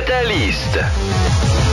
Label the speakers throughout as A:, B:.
A: Catalyst.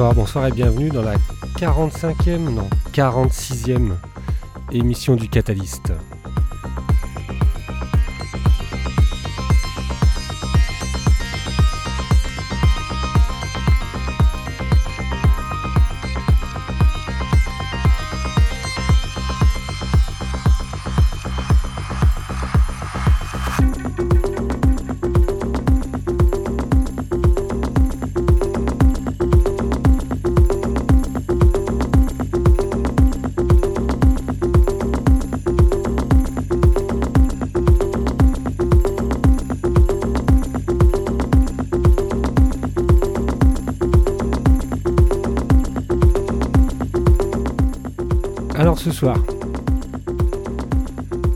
B: Bonsoir, bonsoir et bienvenue dans la 45e, non, 46e émission du Catalyst.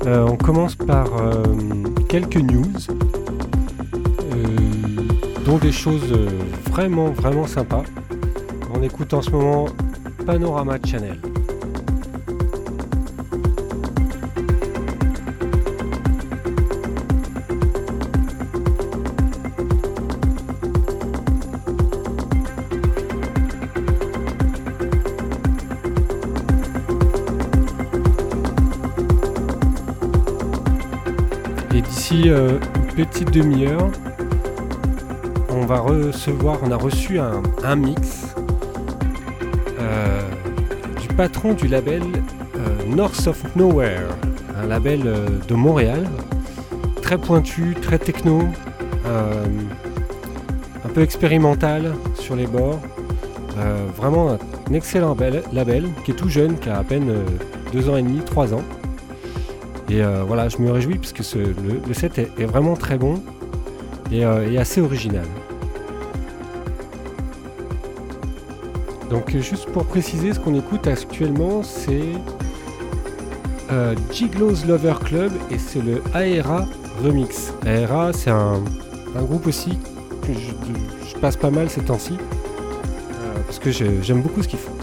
B: Euh, on commence par euh, quelques news, euh, dont des choses vraiment vraiment sympas. On écoute en ce moment Panorama Channel. Petite demi-heure, on va recevoir, on a reçu un, mix euh, du patron du label euh, North of Nowhere, un label euh, de Montréal, très pointu, très techno, un peu expérimental sur les bords. Vraiment un excellent bel- label qui est tout jeune, qui a à peine deux ans et demi, trois ans. Et euh, voilà, je me réjouis parce que le, set est, vraiment très bon et, euh, et assez original. Donc juste pour préciser, ce qu'on écoute actuellement, c'est euh, Lover Club et c'est le Aera Remix. Aera, c'est un, groupe aussi que je, passe pas mal ces temps-ci euh, parce que j'aime beaucoup ce qu'ils font.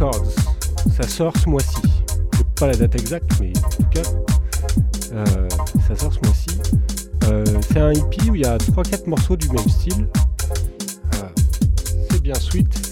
B: Ça sort ce mois-ci. Pas la date exacte, mais en tout cas, euh, ça sort ce mois-ci. Euh, c'est un hippie où il y a 3-4 morceaux du même style. c'est bien sweet,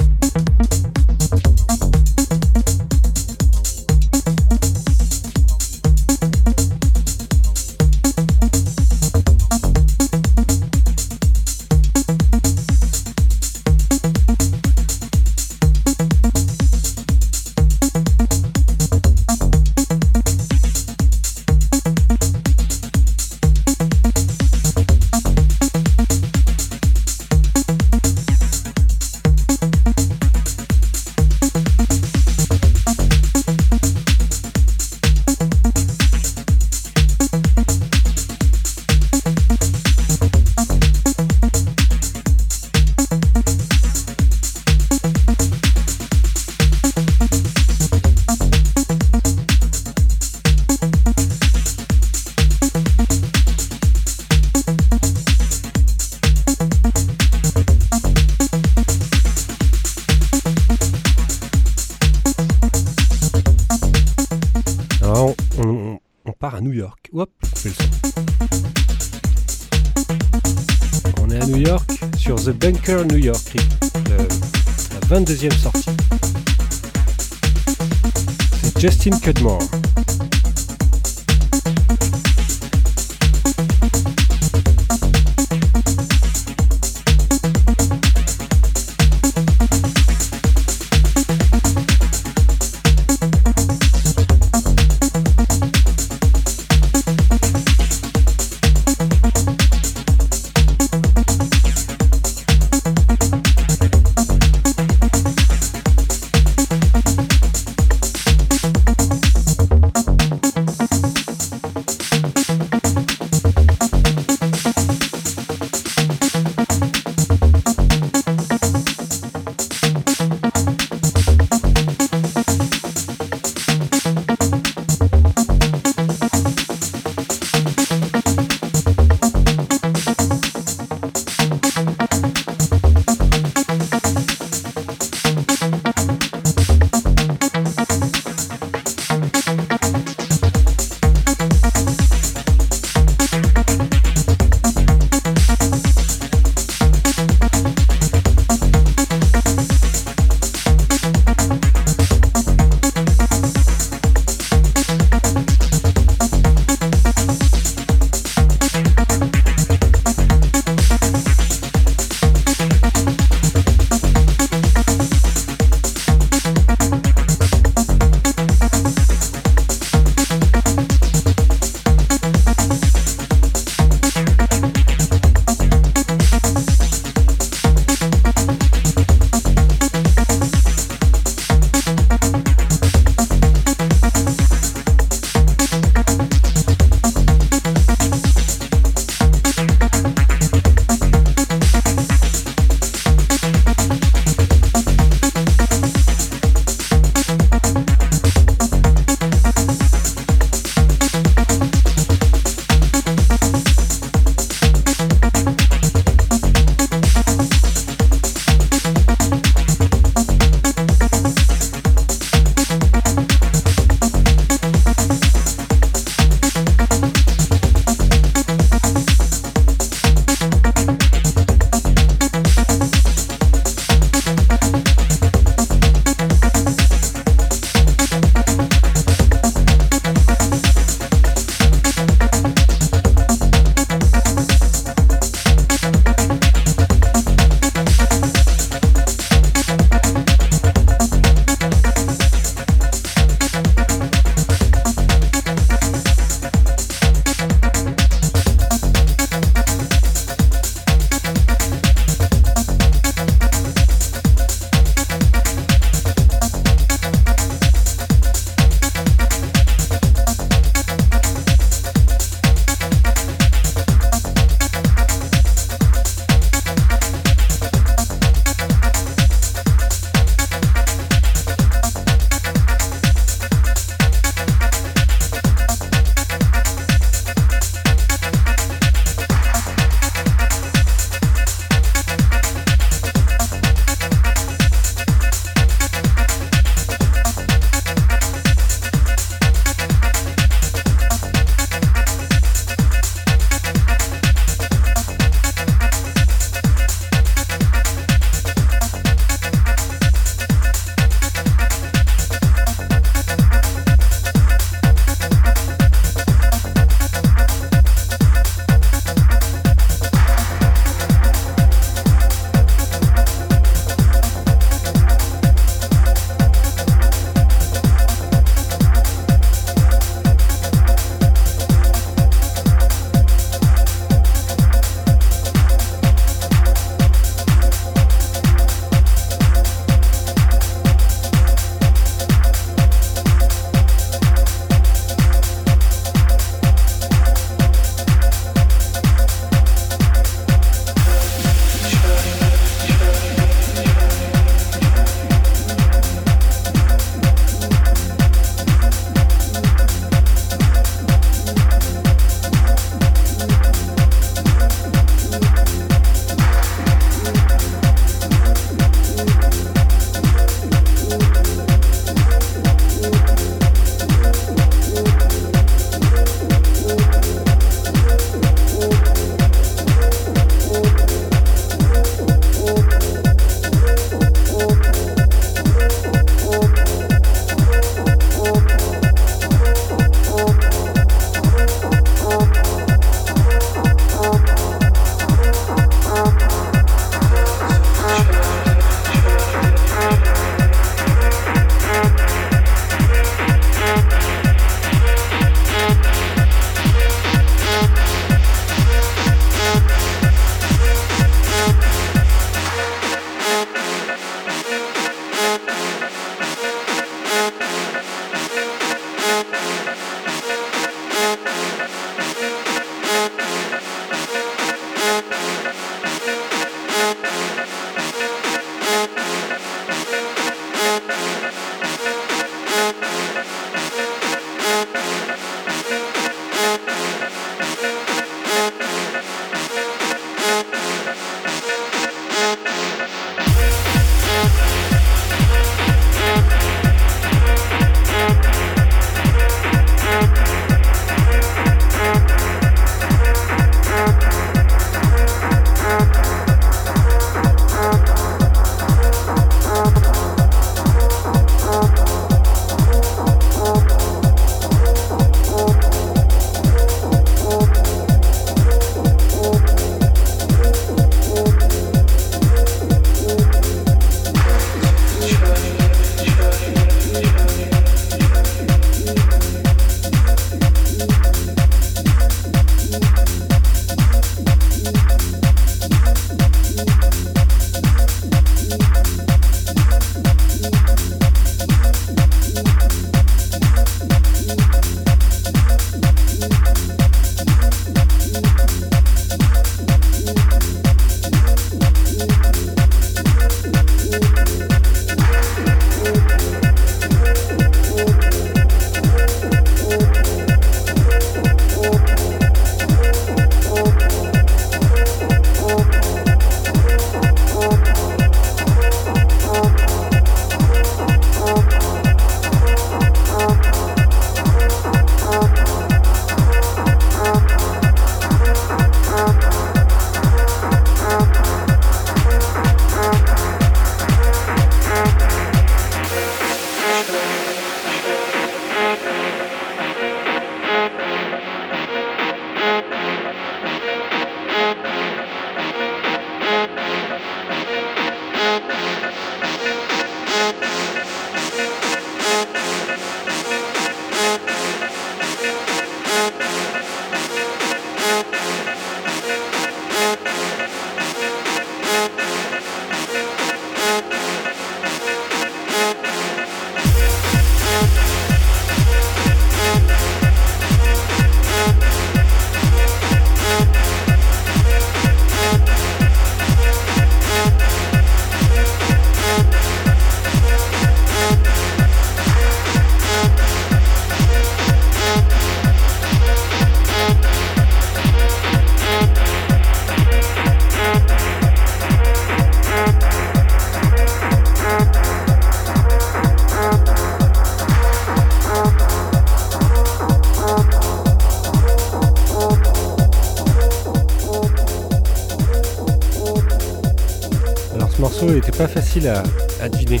B: à, deviner.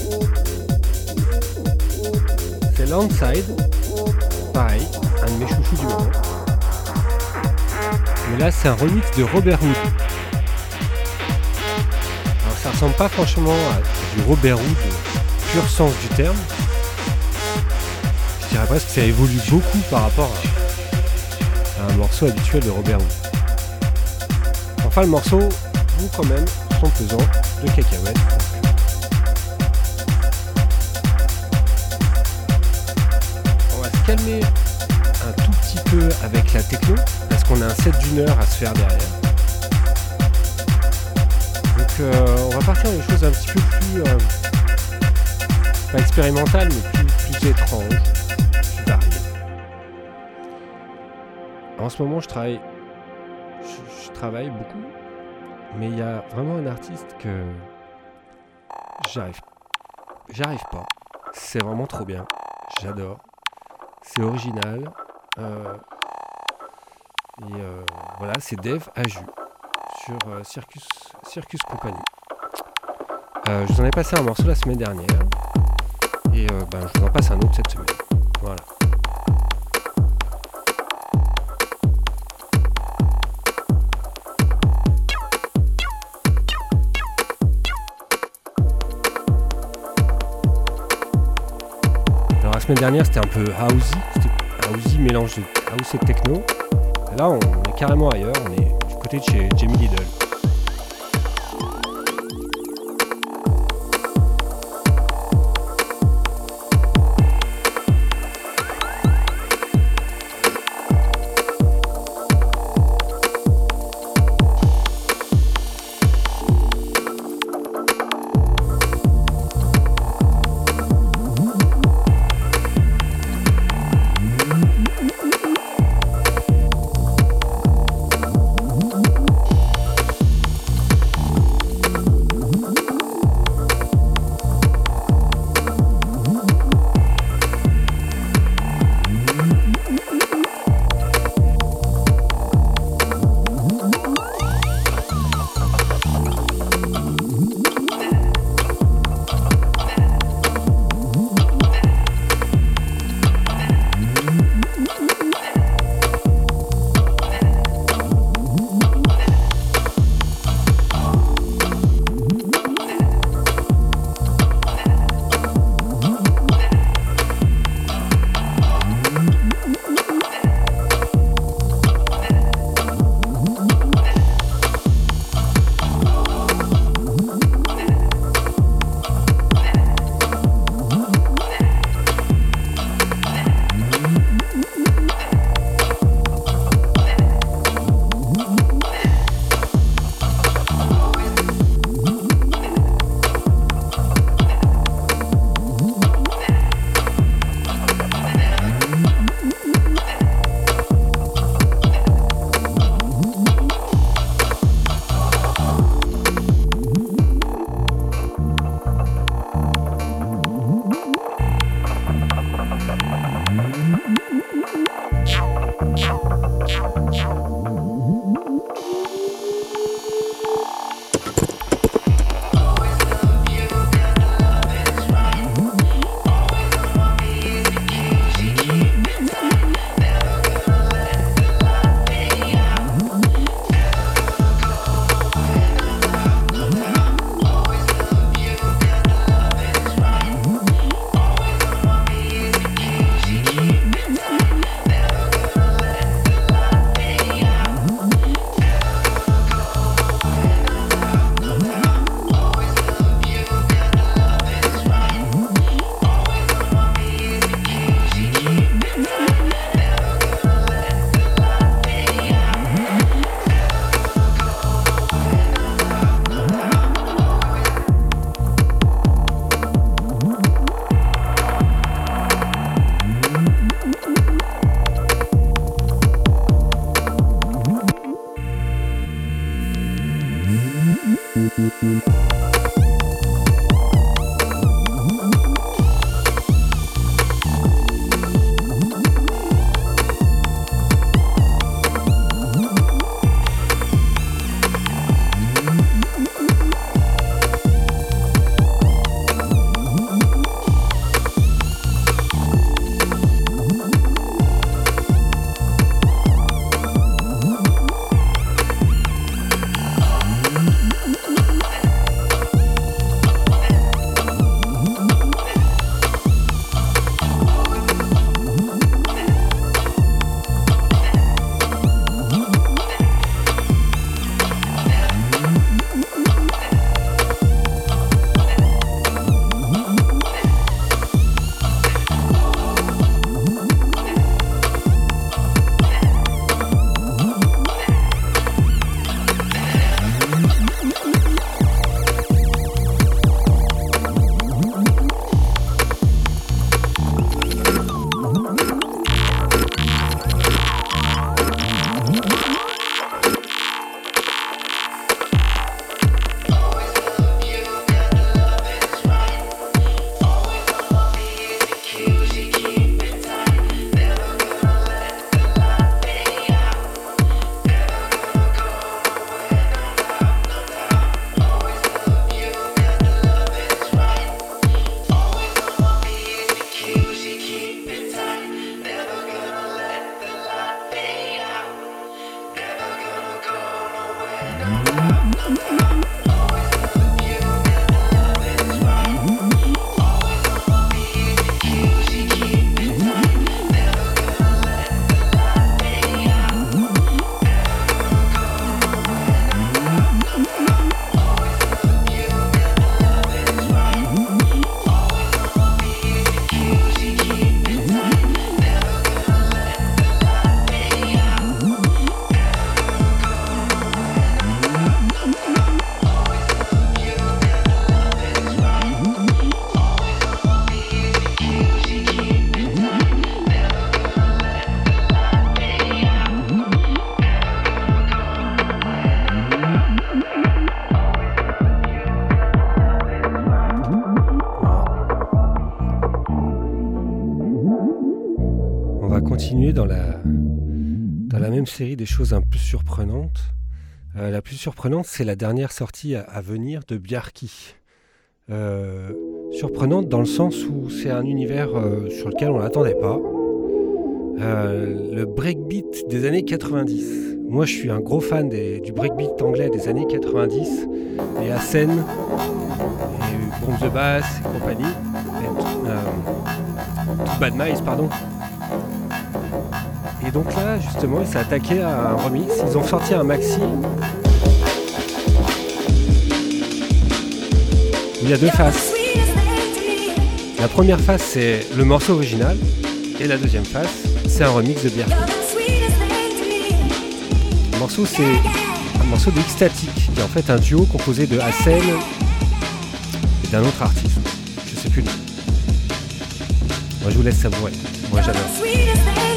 B: C'est Landside, pareil, un de mes chouchous du moment. Mais là, c'est un remix de Robert Hood. Alors, ça ressemble pas franchement à du Robert Hood, pur sens du terme. Je dirais presque que ça évolue beaucoup par rapport à, un morceau habituel de Robert Hood. Enfin, le morceau, vous quand même, son pesant de cacahuètes. Calmer un tout petit peu avec la techno, parce qu'on a un set d'une heure à se faire derrière. Donc euh, on va partir des choses un petit peu plus... Euh, pas expérimentales, mais plus, plus étranges. En ce moment, je travaille, je travaille beaucoup mais il y a vraiment un artiste que j'arrive j'arrive pas. C'est vraiment trop bien. J'adore. C'est original. Euh, et euh, voilà, c'est Dave Aju sur euh, Circus, Circus Company. je vous en ai passé un morceau la semaine dernière. Et ben, je vous en passe un autre cette semaine. Voilà. Semaine dernière, c'était un peu housey, housey mélange de house et techno. là, on est carrément ailleurs, on est du côté de chez Jamie Lidl. Des choses un peu surprenantes. Euh, la plus surprenante, c'est la dernière sortie à, venir de Bjarki. Euh, surprenante dans le sens où c'est un univers euh, sur lequel on l'attendait pas. le breakbeat des années 90. Moi, je suis un gros fan du breakbeat anglais des années 90, et Asen, et Bomb the Bass et compagnie, et, Bad Mice, pardon. Et donc là, justement, il s'est attaqué à un remix. Ils ont sorti un maxi. Il y a deux faces. La première face, c'est le morceau original. Et la deuxième face, c'est un remix de Bière. Le morceau, c'est un morceau de qui est en fait un duo composé de Hassel et d'un autre artiste. Je sais plus. Moi, je vous laisse savourer. Moi, j'adore.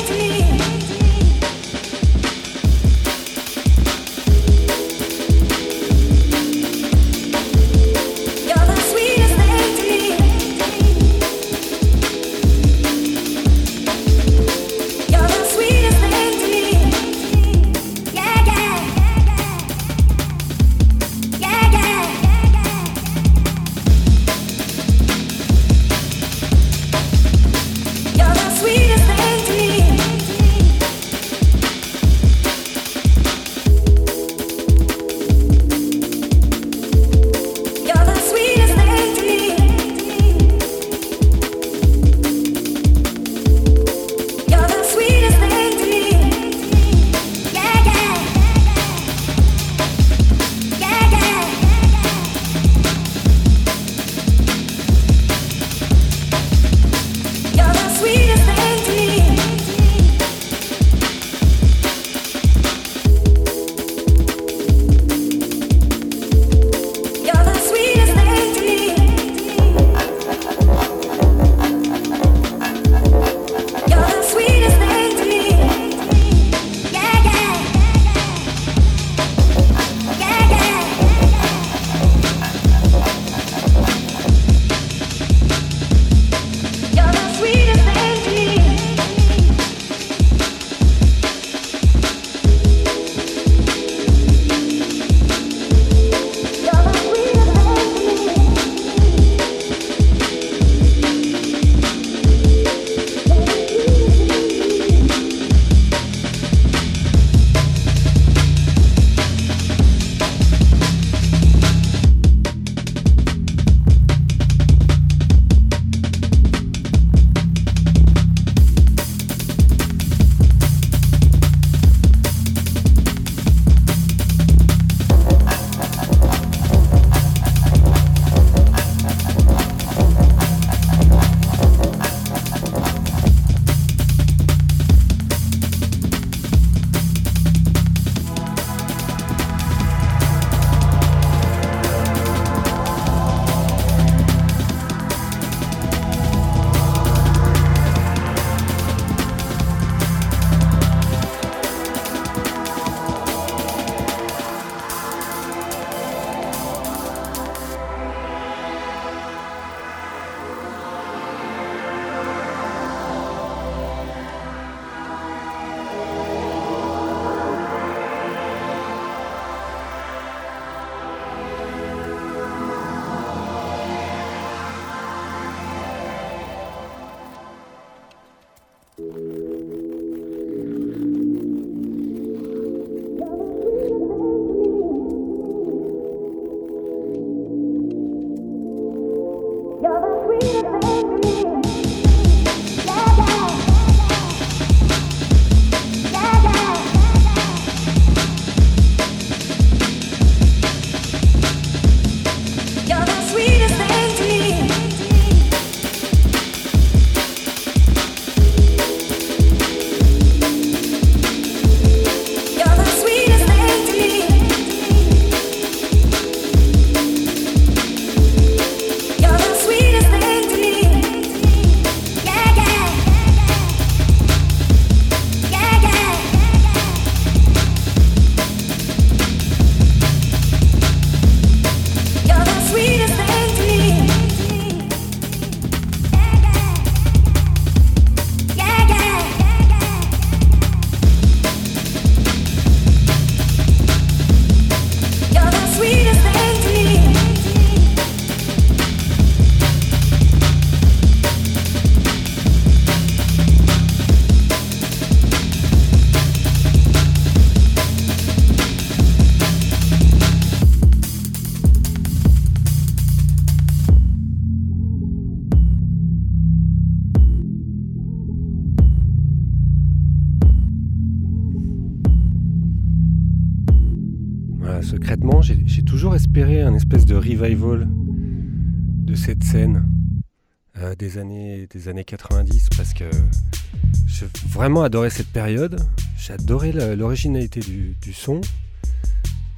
B: Vraiment adoré cette période. J'ai adoré l'originalité du, son.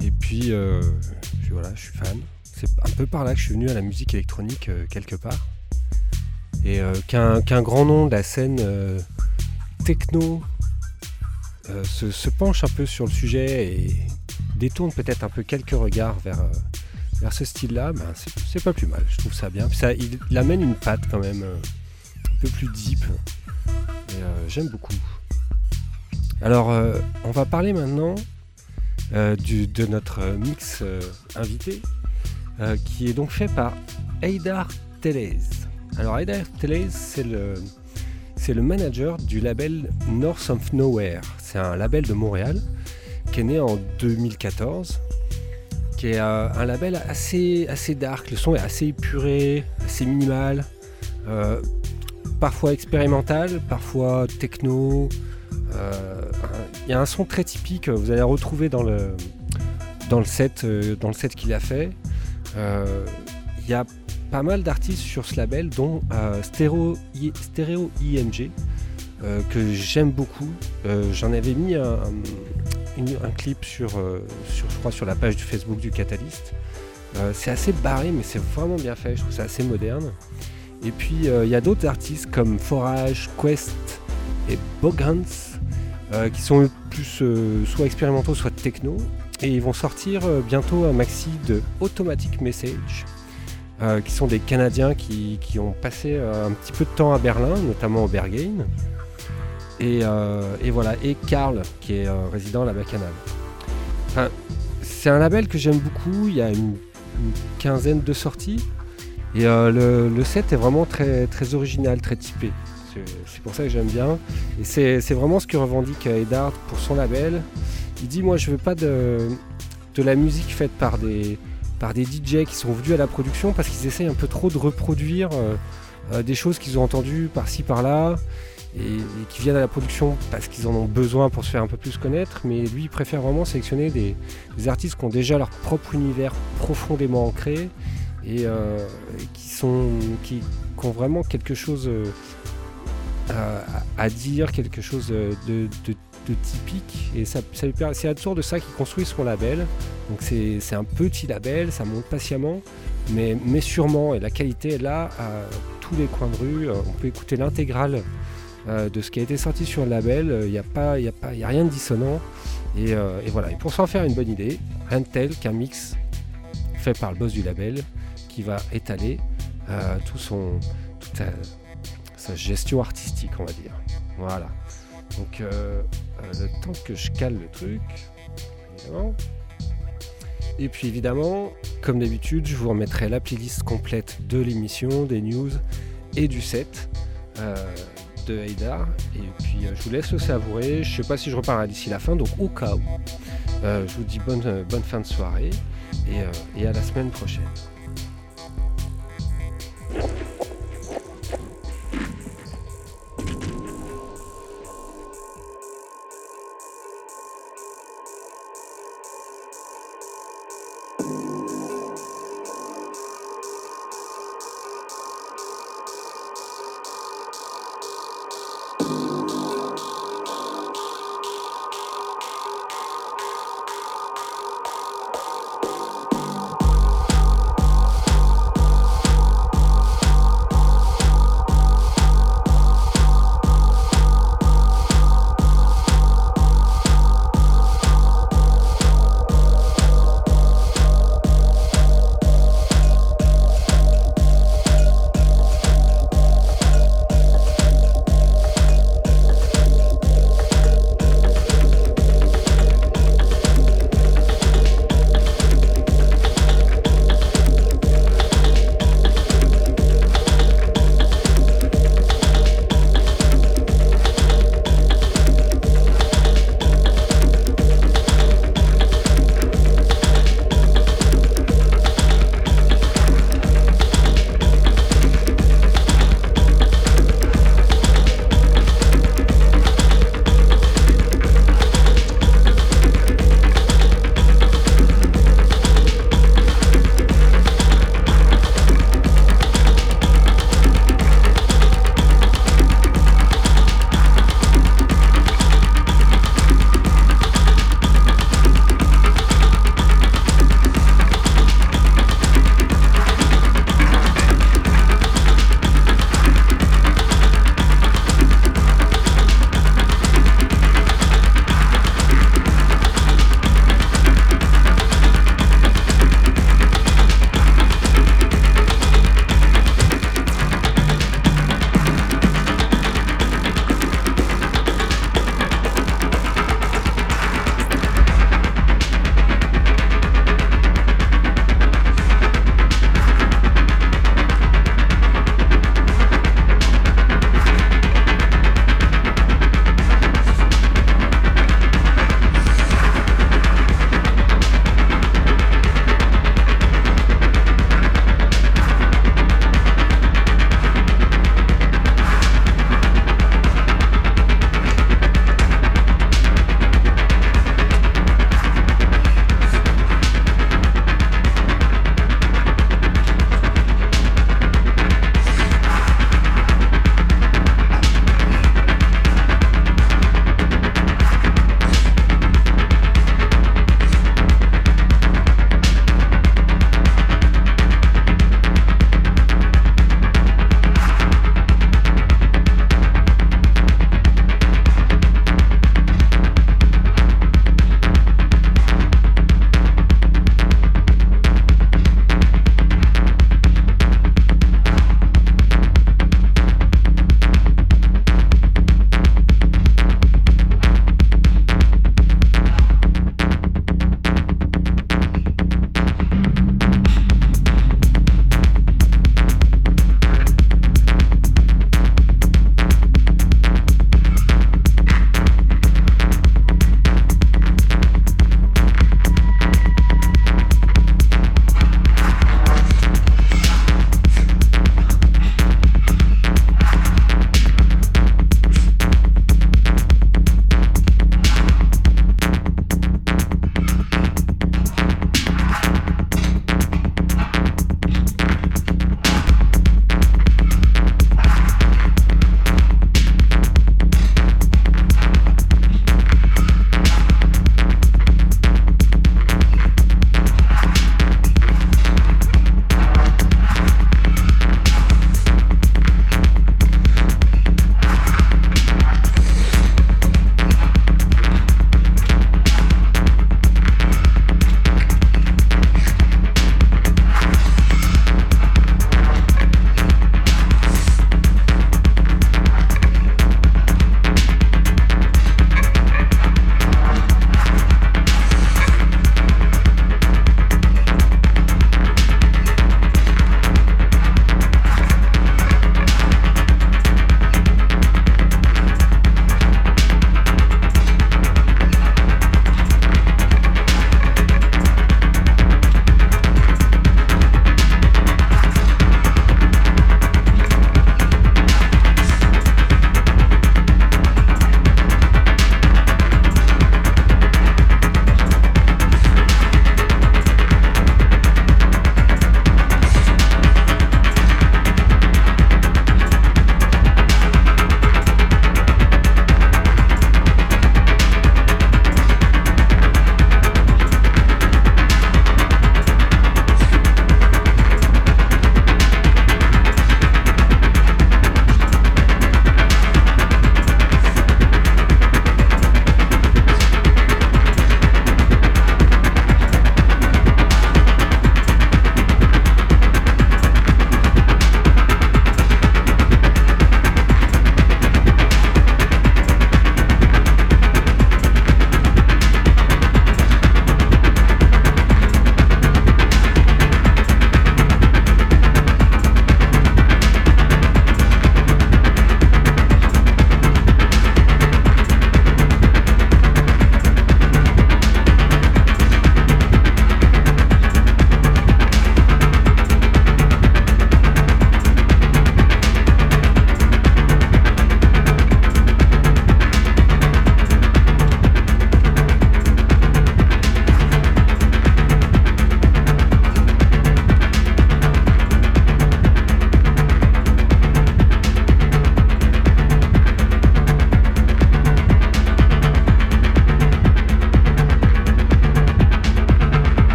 B: Et puis, euh, voilà, je suis fan. C'est un peu par là que je suis venu à la musique électronique euh, quelque part. Et qu'un grand nom de la scène techno se, penche un peu sur le sujet et détourne peut-être un peu quelques regards vers, vers ce style-là, ben, c'est pas plus mal, je trouve ça bien. ça, il, amène une patte quand même euh, un peu plus deep. Euh, j'aime beaucoup. Alors, euh, on va parler maintenant du, de notre mix invité, qui est donc fait par Eidar Teles. Alors, Eidar Teles, c'est le, le manager du label North of Nowhere. C'est un label de Montréal qui est né en 2014 qui est euh, un label assez, assez dark. Le son est assez épuré, assez minimal, euh, parfois expérimental, parfois techno. Euh, il y a un son très typique, vous allez retrouver dans le, dans set, le set qu'il a fait. Il y a pas mal d'artistes sur ce label, dont Stereo, IMG, que j'aime beaucoup. J'en avais mis un clip sur, euh, sur, la page du Facebook du Catalyst. Euh, c'est assez barré, mais c'est vraiment bien fait. Je trouve ça assez moderne. Et puis euh, il y a d'autres artistes comme Forage, Quest et Bogans qui sont plus soit expérimentaux, soit techno. Et ils vont sortir bientôt un maxi de Automatic Message, qui sont des Canadiens qui, qui ont passé un petit peu de temps à Berlin, notamment au Berghain. Euh, et, voilà, et Karl, qui est résident à la Bacchanal. c'est un label que j'aime beaucoup, il y a une, quinzaine de sorties, et euh, le, set est vraiment très, original, très typé. C'est pour ça que j'aime bien. Et c'est vraiment ce que revendique Edard pour son label. Il dit moi je veux pas de, la musique faite par des, par des DJ qui sont venus à la production parce qu'ils essayent un peu trop de reproduire euh, des choses qu'ils ont entendues par-ci par-là et, qui viennent à la production parce qu'ils en ont besoin pour se faire un peu plus connaître, mais lui il préfère vraiment sélectionner des, artistes qui ont déjà leur propre univers profondément ancré et, euh, qui, sont, qui, ont vraiment quelque chose euh, à, dire, quelque chose de, typique et ça, c'est autour de ça qu'il construit son label donc c'est un petit label ça monte patiemment mais, mais sûrement et la qualité est là à tous les coins de rue on peut écouter l'intégrale euh, de ce qui a été sorti sur le label. Il euh, n'y a, pas, y a, pas, y a rien de dissonant. Euh, et, voilà. Et pour s'en faire une bonne idée, rien de tel qu'un mix fait par le boss du label qui va étaler tout son, toute sa, gestion artistique, on va dire. Voilà. Donc le temps que je cale le truc, évidemment. Et puis évidemment, comme d'habitude, je vous remettrai la playlist complète de l'émission, des news et du set de Haïdar. Et puis euh, je vous laisse le savourer. Je sais pas si je reparlerai d'ici la fin, donc au cas où, euh, je vous dis bonne, bonne fin de soirée euh, et à la semaine prochaine. Thank you.